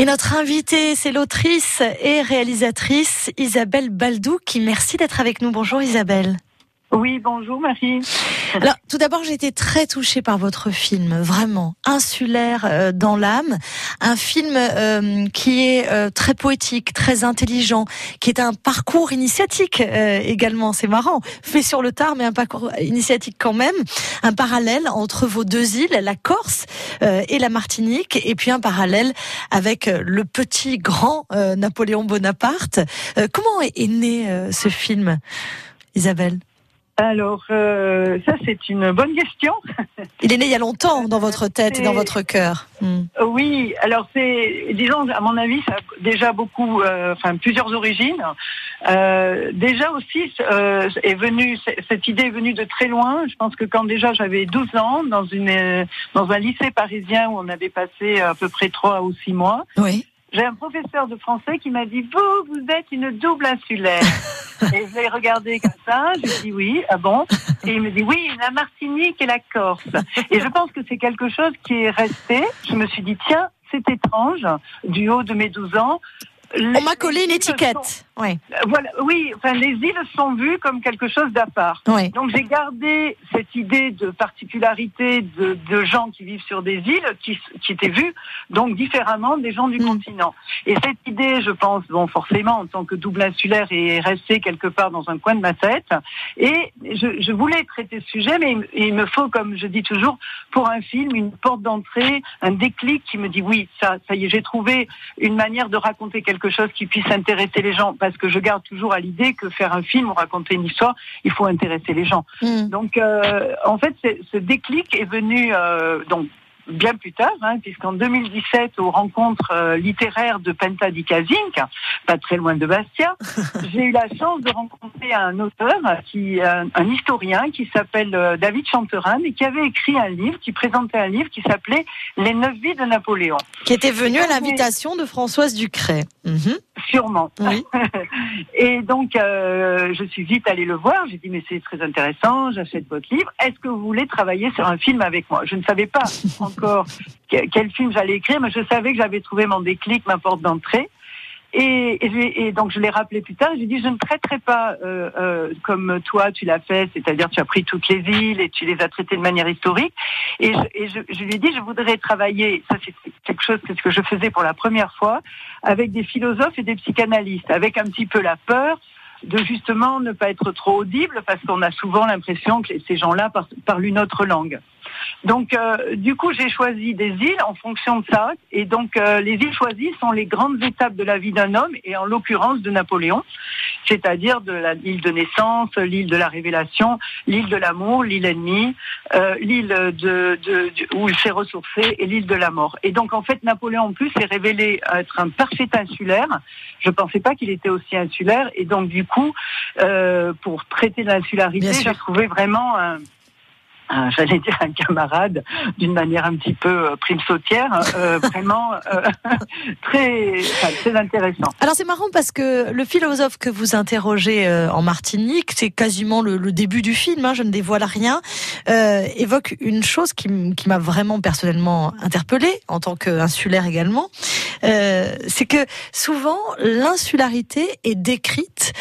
Et notre invitée, c'est l'autrice et réalisatrice Isabelle Baldou qui merci d'être avec nous. Bonjour Isabelle. Oui, bonjour Marie. Alors, tout d'abord, j'ai été très touchée par votre film, vraiment insulaire euh, dans l'âme, un film euh, qui est euh, très poétique, très intelligent, qui est un parcours initiatique également. C'est marrant, fait sur le tard, mais un parcours initiatique quand même, un parallèle entre vos deux îles, la Corse et la Martinique, et puis un parallèle avec le petit grand Napoléon Bonaparte. comment est né ce film, Isabelle? Alors, euh, ça c'est une bonne question. Il est né il y a longtemps dans votre tête et dans votre cœur. Hmm. Oui, alors c'est, disons, à mon avis, ça a déjà beaucoup, euh, enfin plusieurs origines. Euh, déjà aussi, euh, est venu, cette idée est venue de très loin. Je pense que quand déjà j'avais 12 ans, dans une, dans un lycée parisien où on avait passé à peu près 3 ou 6 mois. Oui. J'ai un professeur de français qui m'a dit Vous, vous êtes une double insulaire. et je l'ai regardé comme ça, j'ai dit oui, ah bon? Et il me dit Oui, la Martinique et la Corse. Et je pense que c'est quelque chose qui est resté. Je me suis dit Tiens, c'est étrange, du haut de mes 12 ans, on m'a collé une étiquette. Oui. Voilà, oui, enfin, les îles sont vues comme quelque chose d'à part. Donc j'ai gardé cette idée de particularité de, de, gens qui vivent sur des îles qui, qui étaient vues donc différemment des gens du mm. continent. Et cette idée, je pense, bon, forcément, en tant que double insulaire, est restée quelque part dans un coin de ma tête. Et je, je voulais traiter ce sujet, mais il me faut, comme je dis toujours, pour un film, une porte d'entrée, un déclic qui me dit oui, ça, ça y est, j'ai trouvé une manière de raconter quelque quelque chose qui puisse intéresser les gens, parce que je garde toujours à l'idée que faire un film ou raconter une histoire, il faut intéresser les gens. Mm. Donc, euh, en fait, ce déclic est venu euh, donc bien plus tard, hein, puisqu'en 2017, aux rencontres euh, littéraires de Penta di Casinc, pas très loin de Bastia, j'ai eu la chance de rencontrer un auteur, qui, un, historien qui s'appelle euh, David Chanteran et qui avait écrit un livre, qui présentait un livre qui s'appelait Les neuf vies de Napoléon. Qui était venu à l'invitation de Françoise Ducret. Mhm. Sûrement. Oui. et donc, euh, je suis vite allée le voir. J'ai dit, mais c'est très intéressant, j'achète votre livre. Est-ce que vous voulez travailler sur un film avec moi? Je ne savais pas encore quel film j'allais écrire, mais je savais que j'avais trouvé mon déclic, ma porte d'entrée. Et, et, donc je l'ai rappelé plus tard. J'ai dit je ne traiterai pas euh, euh, comme toi tu l'as fait, c'est-à-dire tu as pris toutes les villes et tu les as traitées de manière historique. Et je, et je, je lui ai dit je voudrais travailler. Ça c'est quelque chose que je faisais pour la première fois avec des philosophes et des psychanalystes, avec un petit peu la peur de justement ne pas être trop audible parce qu'on a souvent l'impression que ces gens-là parlent une autre langue. Donc, euh, du coup, j'ai choisi des îles en fonction de ça. Et donc, euh, les îles choisies sont les grandes étapes de la vie d'un homme, et en l'occurrence de Napoléon, c'est-à-dire de l'île de naissance, l'île de la révélation, l'île de l'amour, l'île ennemie, euh, l'île de, de, où il s'est ressourcé, et l'île de la mort. Et donc, en fait, Napoléon, en plus, s'est révélé être un parfait insulaire. Je ne pensais pas qu'il était aussi insulaire. Et donc, du coup, pour traiter l'insularité, j'ai trouvé vraiment un j'allais dire un camarade d'une manière un petit peu euh, prime sautière, hein, euh, vraiment euh, très, très intéressant. Alors c'est marrant parce que le philosophe que vous interrogez en Martinique, c'est quasiment le, début du film, hein, je ne dévoile rien, évoque une chose qui, qui m'a vraiment personnellement interpellée en tant qu'insulaire également, c'est que souvent l'insularité est décrite,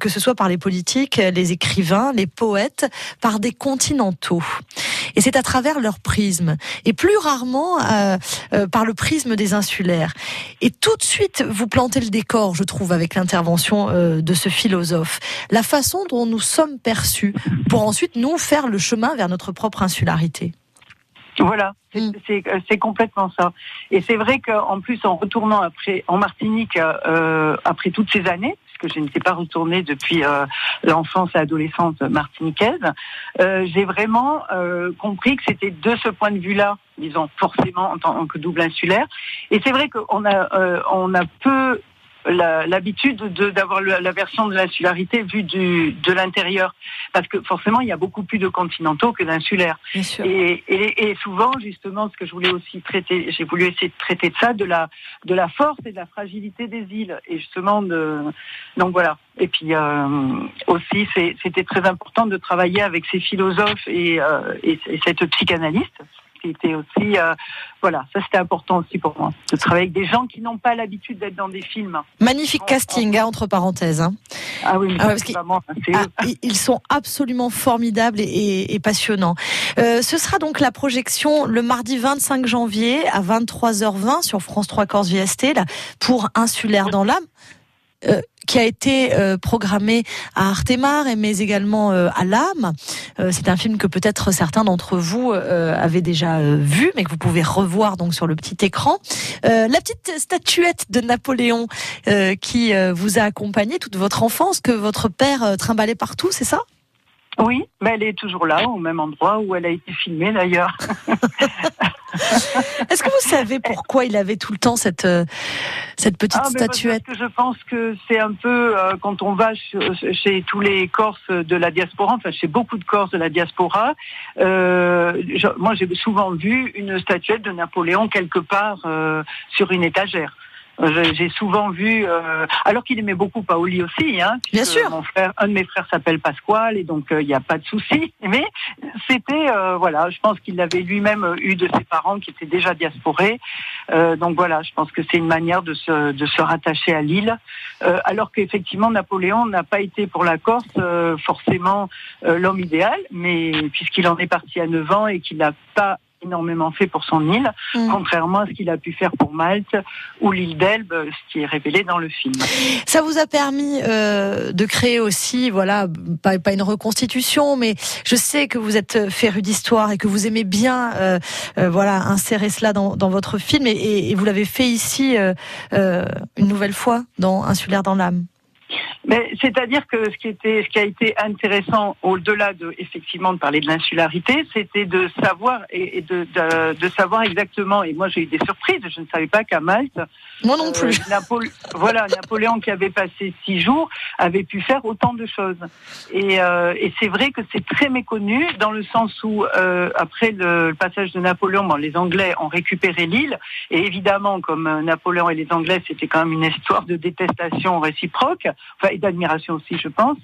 que ce soit par les politiques, les écrivains, les poètes, par des continentaux. Et c'est à travers leur prisme, et plus rarement euh, euh, par le prisme des insulaires. Et tout de suite, vous plantez le décor, je trouve, avec l'intervention euh, de ce philosophe. La façon dont nous sommes perçus, pour ensuite nous faire le chemin vers notre propre insularité. Voilà, mm. c'est complètement ça. Et c'est vrai qu'en plus, en retournant après en Martinique après toutes ces années, que je n'étais pas retournée depuis euh, l'enfance et l'adolescence martiniquaise, euh, j'ai vraiment euh, compris que c'était de ce point de vue-là, disons forcément en tant que double insulaire. Et c'est vrai qu'on a, on a peu l'habitude d'avoir la version de l'insularité vue du, de l'intérieur. Parce que forcément, il y a beaucoup plus de continentaux que d'insulaires. Et, et, et, souvent, justement, ce que je voulais aussi traiter, j'ai voulu essayer de traiter de ça, de la, de la force et de la fragilité des îles. Et justement, de, donc voilà. Et puis euh, aussi, c'était très important de travailler avec ces philosophes et, euh, et, et cette psychanalyste était aussi, euh, voilà, ça c'était important aussi pour moi, de travailler avec des gens qui n'ont pas l'habitude d'être dans des films. Magnifique casting, hein, entre parenthèses. Hein. Ah oui, mais Ah ouais, parce qu'ils- vraiment, c'est Ah, ils- ils sont absolument formidables et, et- et passionnants. Euh, ce sera donc la projection le mardi 25 janvier à 23h20 sur France 3 Corse VST là, pour Insulaire dans l'âme. Euh, qui a été euh, programmé à Artemar mais également euh, à l'âme. Euh, c'est un film que peut-être certains d'entre vous avaient déjà vu, mais que vous pouvez revoir donc sur le petit écran. La petite statuette de Napoléon qui vous a accompagné toute votre enfance, que votre père trimballait partout, c'est ça? Oui, mais elle est toujours là, au même endroit où elle a été filmée d'ailleurs. Est-ce que vous savez pourquoi il avait tout le temps cette euh, cette petite Ah, parce statuette que je pense que c'est un peu euh, quand on va chez, chez tous les Corses de la diaspora, enfin chez beaucoup de Corses de la diaspora, euh, je- moi j'ai souvent vu une statuette de Napoléon quelque part euh, sur une étagère. Euh, J'ai souvent vu, euh, alors qu'il aimait beaucoup Paoli aussi, hein, Bien sûr. Mon frère, un de mes frères s'appelle Pasquale et donc euh, il n'y a pas de souci. Mais c'était, euh, voilà, je pense qu'il avait lui-même euh, eu de ses parents qui étaient déjà diasporés. Euh, donc voilà, je pense que c'est une manière de se, de se rattacher à l'île. Euh, alors qu'effectivement, Napoléon n'a pas été pour la Corse euh, forcément euh, l'homme idéal, mais puisqu'il en est parti à 9 ans et qu'il n'a pas énormément fait pour son île, Mm. contrairement à ce qu'il a pu faire pour Malte ou l'île d'Elbe, ce qui est révélé dans le film. Ça vous a permis euh, de créer aussi, voilà, pas, pas une reconstitution, mais je sais que vous êtes féru d'histoire et que vous aimez bien, euh, euh, voilà, insérer cela dans, dans votre film et, et- et vous l'avez fait ici euh, euh, une nouvelle fois dans Insulaire dans l'âme. Mais c'est-à-dire que ce qui était, ce qui a été intéressant au-delà de effectivement de parler de l'insularité, c'était de savoir et, et de, de, de savoir exactement. Et moi, j'ai eu des surprises. Je ne savais pas qu'à Malte, Moi non euh, plus. Voilà, Napoléon qui avait passé six jours avait pu faire autant de choses. Et, euh, et c'est vrai que c'est très méconnu dans le sens où euh, après le, le passage de Napoléon, bon, les Anglais ont récupéré l'île. Et évidemment, comme euh, Napoléon et les Anglais, c'était quand même une histoire de détestation réciproque, enfin et d'admiration aussi, je pense.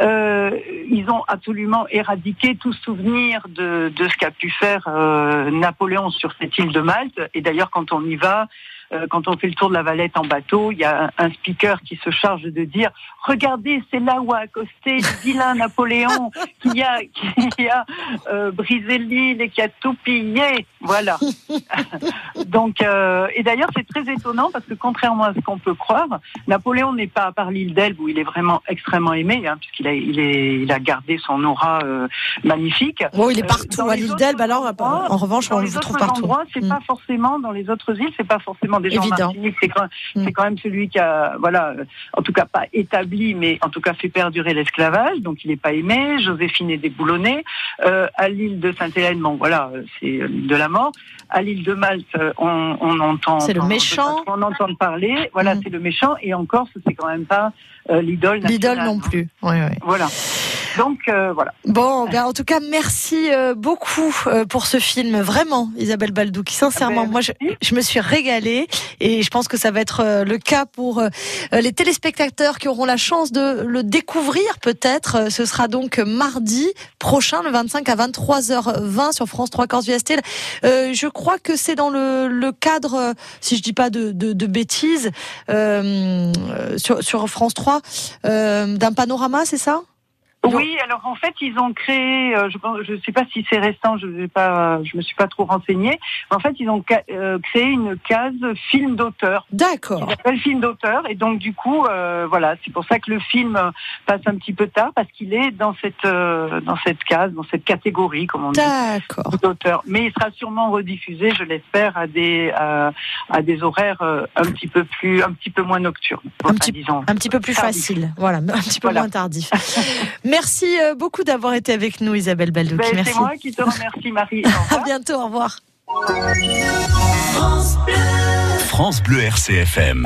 Euh, ils ont absolument éradiqué tout souvenir de, de ce qu'a pu faire euh, Napoléon sur cette île de Malte. Et d'ailleurs, quand on y va, quand on fait le tour de la Valette en bateau, il y a un, speaker qui se charge de dire Regardez, c'est là où a accosté le vilain Napoléon qui a, qui a euh, brisé l'île et qui a tout pillé. Voilà. Donc, euh, et d'ailleurs, c'est très étonnant parce que contrairement à ce qu'on peut croire, Napoléon n'est pas à part l'île d'Elbe où il est vraiment extrêmement aimé, hein, puisqu'il a, il est, il a gardé son aura euh, magnifique. Bon, il est Euh, partout dans à les l'île d'Elbe, alors en revanche, Dans on les le trouve partout. endroits, c'est Mm. pas forcément dans les autres îles, c'est pas forcément Martinique. C'est quand, Mm. c'est quand même celui qui a, voilà, euh, en tout cas pas établi, mais en tout cas fait perdurer l'esclavage. Donc il n'est pas aimé. Joséphine est déboulonnée. Euh, à l'île de Sainte-Hélène, bon voilà, euh, c'est l'île de la mort. À l'île de Malte, on, on entend. C'est le méchant. On entend parler. Voilà, Mm. c'est le méchant. Et en Corse, c'est quand même pas euh, l'idole. L'idole non hein. plus. Ouais, ouais. Voilà. Donc euh, voilà. Bon, ben en tout cas, merci euh, beaucoup euh, pour ce film, vraiment, Isabelle Baldou, qui sincèrement, Ben, moi, je, je me suis régalée et je pense que ça va être euh, le cas pour euh, les téléspectateurs qui auront la chance de le découvrir peut-être. Ce sera donc mardi prochain, le 25 à 23h20 sur France 3 Corse VST. Euh, je crois que c'est dans le, le cadre, si je dis pas de, de, de bêtises, euh, sur, sur France 3, euh, d'un panorama, c'est ça? Oui, alors en fait, ils ont créé, euh, je je sais pas si c'est récent, je vais pas, je me suis pas trop renseignée. mais En fait, ils ont euh, créé une case film d'auteur, D'accord. s'appelle film d'auteur, et donc du coup, euh, voilà, c'est pour ça que le film passe un petit peu tard parce qu'il est dans cette euh, dans cette case, dans cette catégorie, comme on dit. D'accord. d'auteur, mais il sera sûrement rediffusé, je l'espère, à des à, à des horaires euh, un petit peu plus, un petit peu moins nocturnes, Un Enfin, petit- disons. Un petit peu plus Tardif. facile, voilà, un petit peu Voilà. moins tardif. Merci euh, beaucoup d'avoir été avec nous, Isabelle Baldouki. Ben, Merci. c'est moi qui te remercie, Marie. À bientôt, au revoir. France Bleu RCFM.